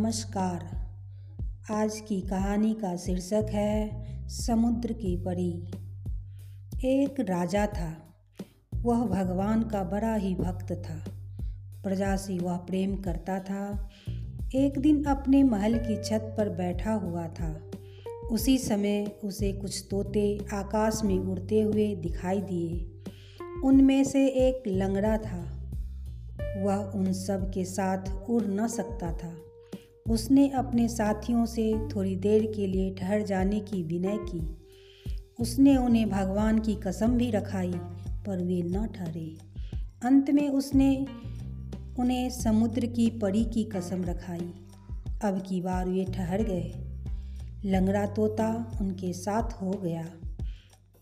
नमस्कार। आज की कहानी का शीर्षक है, समुद्र की परी। एक राजा था। वह भगवान का बड़ा ही भक्त था। प्रजा से वह प्रेम करता था। एक दिन अपने महल की छत पर बैठा हुआ था। उसी समय उसे कुछ तोते आकाश में उड़ते हुए दिखाई दिए। उनमें से एक लंगड़ा था। वह उन सब के साथ उड़ न सकता था। उसने अपने साथियों से थोड़ी देर के लिए ठहर जाने की विनय की। उसने उन्हें भगवान की कसम भी रखाई, पर वे न ठहरे। अंत में उसने उन्हें समुद्र की परी की कसम रखाई। अब की बार वे ठहर गए। लंगड़ा तोता उनके साथ हो गया।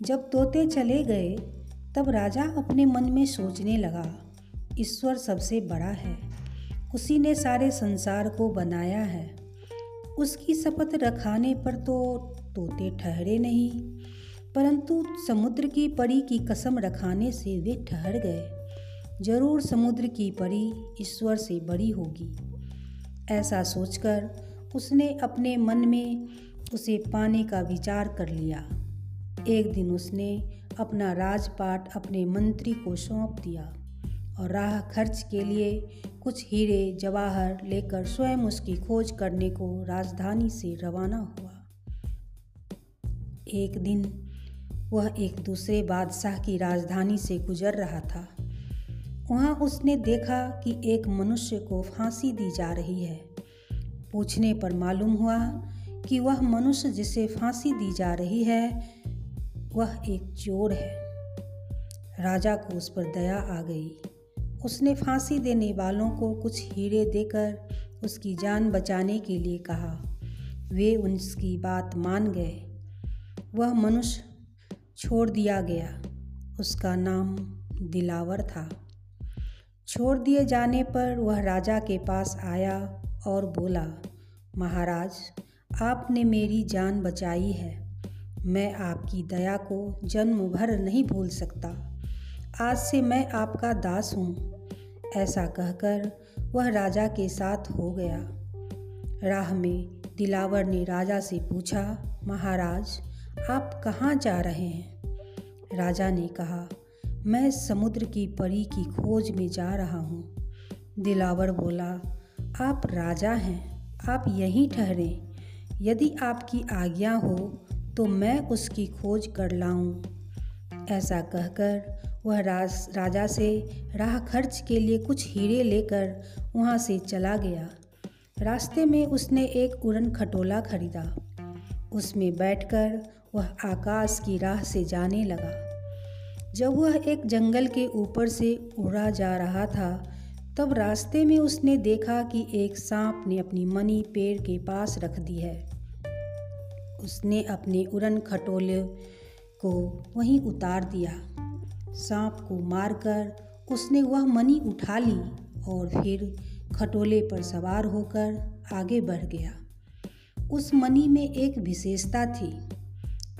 जब तोते चले गए, तब राजा अपने मन में सोचने लगा, ईश्वर सबसे बड़ा है। उसी ने सारे संसार को बनाया है। उसकी शपथ रखाने पर तो तोते ठहरे नहीं, परंतु समुद्र की परी की कसम रखाने से वे ठहर गए। ज़रूर समुद्र की परी ईश्वर से बड़ी होगी। ऐसा सोचकर उसने अपने मन में उसे पाने का विचार कर लिया। एक दिन उसने अपना राजपाट अपने मंत्री को सौंप दिया। और राह खर्च के लिए कुछ हीरे जवाहर लेकर स्वयं उसकी खोज करने को राजधानी से रवाना हुआ। एक दिन वह एक दूसरे बादशाह की राजधानी से गुजर रहा था। वहाँ उसने देखा कि एक मनुष्य को फांसी दी जा रही है। पूछने पर मालूम हुआ कि वह मनुष्य जिसे फांसी दी जा रही है, वह एक चोर है। राजा को उस पर दया आ गई। उसने फांसी देने वालों को कुछ हीरे देकर उसकी जान बचाने के लिए कहा। वे उसकी बात मान गए। वह मनुष्य छोड़ दिया गया। उसका नाम दिलावर था। छोड़ दिए जाने पर वह राजा के पास आया और बोला, महाराज, आपने मेरी जान बचाई है। मैं आपकी दया को जन्म भर नहीं भूल सकता। आज से मैं आपका दास हूँ। ऐसा कहकर वह राजा के साथ हो गया। राह में दिलावर ने राजा से पूछा, महाराज, आप कहाँ जा रहे हैं? राजा ने कहा, मैं समुद्र की परी की खोज में जा रहा हूँ। दिलावर बोला, आप राजा हैं, आप यहीं ठहरें। यदि आपकी आज्ञा हो तो मैं उसकी खोज कर लाऊं। ऐसा कहकर वह राज, राजा से राह खर्च के लिए कुछ हीरे लेकर वहाँ से चला गया। रास्ते में उसने एक उड़न खटोला खरीदा। उसमें बैठकर वह आकाश की राह से जाने लगा। जब वह एक जंगल के ऊपर से उड़ा जा रहा था, तब रास्ते में उसने देखा कि एक सांप ने अपनी मनी पेड़ के पास रख दी है। उसने अपने उड़न खटोले को वहीं उतार दिया। सांप को मारकर उसने वह मनी उठा ली और फिर खटोले पर सवार होकर आगे बढ़ गया। उस मनी में एक विशेषता थी।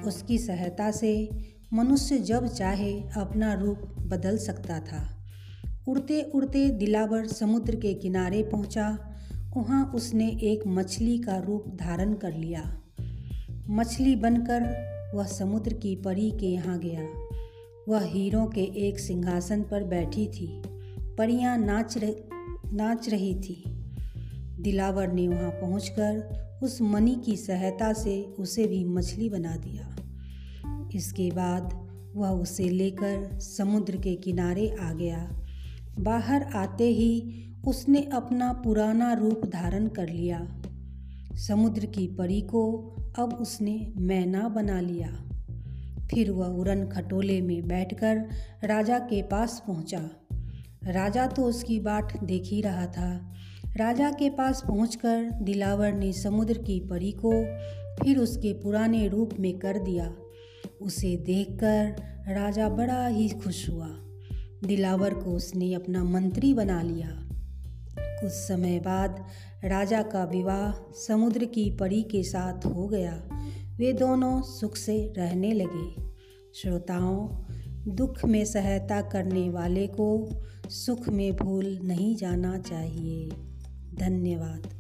उसकी सहायता से मनुष्य जब चाहे अपना रूप बदल सकता था। उड़ते उड़ते दिलावर समुद्र के किनारे पहुँचा। वहाँ उसने एक मछली का रूप धारण कर लिया। मछली बनकर वह समुद्र की परी के यहाँ गया। वह हीरों के एक सिंहासन पर बैठी थी। परियाँ नाच रह, नाच रही थी। दिलावर ने वहाँ पहुंचकर उस मनी की सहायता से उसे भी मछली बना दिया। इसके बाद वह उसे लेकर समुद्र के किनारे आ गया। बाहर आते ही उसने अपना पुराना रूप धारण कर लिया। समुद्र की परी को अब उसने मैना बना लिया। फिर वह उड़न खटोले में बैठकर राजा के पास पहुँचा। राजा तो उसकी बाट देख ही रहा था। राजा के पास पहुंचकर दिलावर ने समुद्र की परी को फिर उसके पुराने रूप में कर दिया। उसे देखकर राजा बड़ा ही खुश हुआ। दिलावर को उसने अपना मंत्री बना लिया। कुछ समय बाद राजा का विवाह समुद्र की परी के साथ हो गया। वे दोनों सुख से रहने लगे। श्रोताओं, दुख में सहायता करने वाले को सुख में भूल नहीं जाना चाहिए। धन्यवाद।